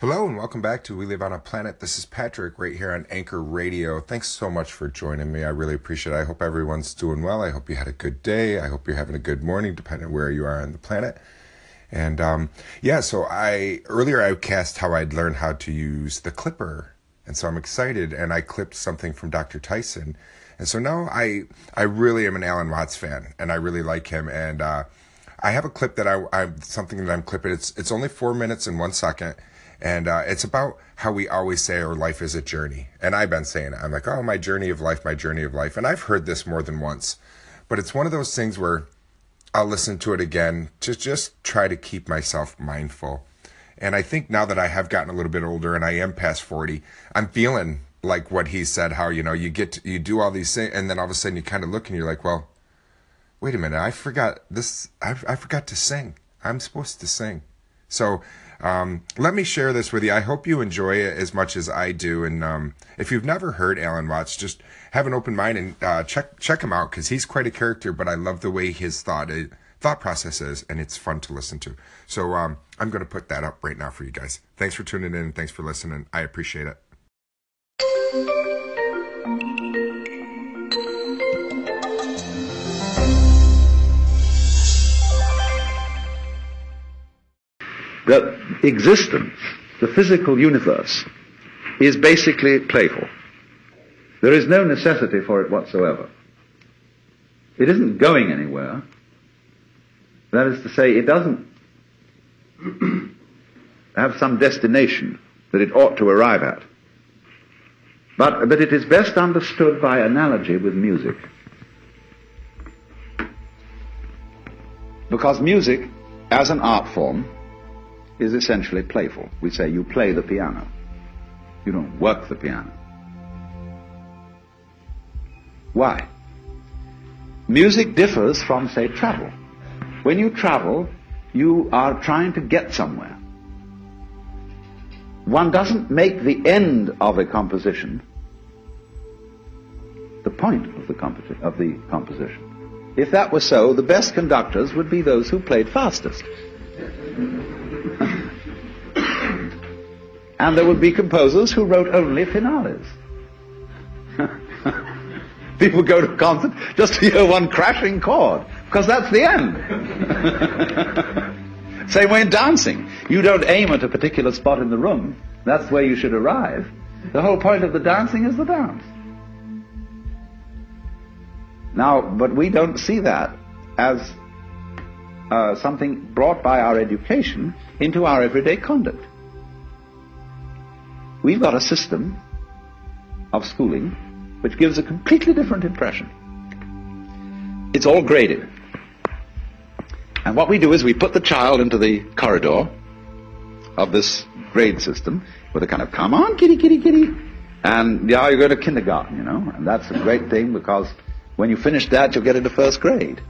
Hello and welcome back to We Live on a Planet. This is Patrick right here on Anchor Radio. Thanks so much for joining me. I really appreciate it. I hope everyone's doing well. I hope you had a good day. I hope you're having a good morning, depending on where you are on the planet. And um, yeah, so I earlier I cast how I'd learned how to use the clipper, and so I'm excited. And I clipped something from Dr. Tyson, and so now I I really am an Alan Watts fan, and I really like him. And uh, I have a clip that I I something that I'm clipping. It's it's only four minutes and one second and uh, it's about how we always say our life is a journey. And I've been saying it. I'm like, oh, my journey of life, my journey of life. And I've heard this more than once. But it's one of those things where I'll listen to it again to just try to keep myself mindful. And I think now that I have gotten a little bit older and I am past 40, I'm feeling like what he said how, you know, you get, to, you do all these things and then all of a sudden you kind of look and you're like, well, wait a minute, I forgot this, I, I forgot to sing. I'm supposed to sing. So um, let me share this with you. I hope you enjoy it as much as I do. And um, if you've never heard Alan Watts, just have an open mind and uh, check check him out because he's quite a character. But I love the way his thought uh, thought process is, and it's fun to listen to. So um, I'm going to put that up right now for you guys. Thanks for tuning in. Thanks for listening. I appreciate it. That existence, the physical universe, is basically playful. There is no necessity for it whatsoever. It isn't going anywhere. That is to say, it doesn't have some destination that it ought to arrive at. But, but it is best understood by analogy with music. Because music, as an art form, is essentially playful. We say you play the piano. You don't work the piano. Why? Music differs from, say, travel. When you travel, you are trying to get somewhere. One doesn't make the end of a composition the point of the, of the composition. If that were so, the best conductors would be those who played fastest. And there would be composers who wrote only finales. People go to a concert just to hear one crashing chord, because that's the end. Same way in dancing. You don't aim at a particular spot in the room. That's where you should arrive. The whole point of the dancing is the dance. Now, but we don't see that as uh, something brought by our education into our everyday conduct. We've got a system of schooling which gives a completely different impression. It's all graded. And what we do is we put the child into the corridor of this grade system with a kind of, come on, kitty, kitty, kitty. And yeah, you go to kindergarten, you know, and that's a great thing because when you finish that, you'll get into first grade.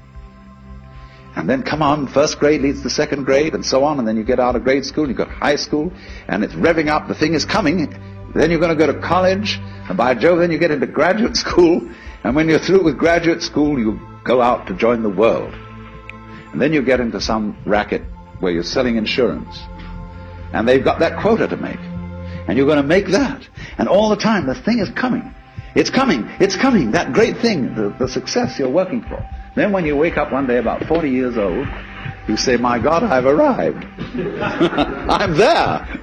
And then come on, first grade leads to second grade and so on, and then you get out of grade school, you go to high school, and it's revving up, the thing is coming. Then you're going to go to college, and by Jove, then you get into graduate school, and when you're through with graduate school, you go out to join the world. And then you get into some racket where you're selling insurance. And they've got that quota to make. And you're going to make that. And all the time, the thing is coming. It's coming. It's coming. That great thing, the, the success you're working for. Then when you wake up one day about 40 years old, you say, my God, I've arrived. I'm there.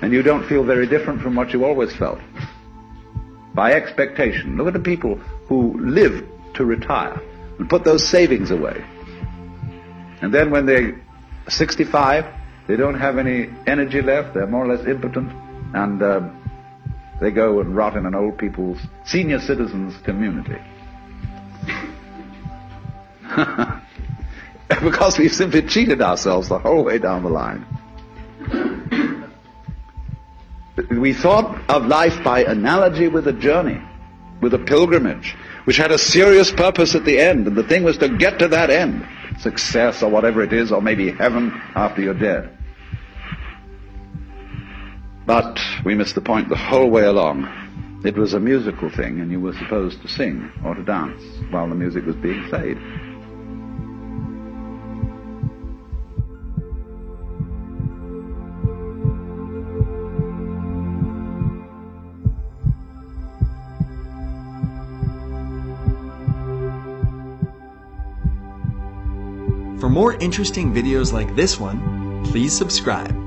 And you don't feel very different from what you always felt. By expectation. Look at the people who live to retire and put those savings away. And then when they're 65, they don't have any energy left, they're more or less impotent, and uh, they go and rot in an old people's senior citizens community. because we've simply cheated ourselves the whole way down the line. We thought of life by analogy with a journey, with a pilgrimage, which had a serious purpose at the end, and the thing was to get to that end. Success or whatever it is, or maybe heaven after you're dead. But we missed the point the whole way along. It was a musical thing, and you were supposed to sing or to dance while the music was being played. For more interesting videos like this one, please subscribe.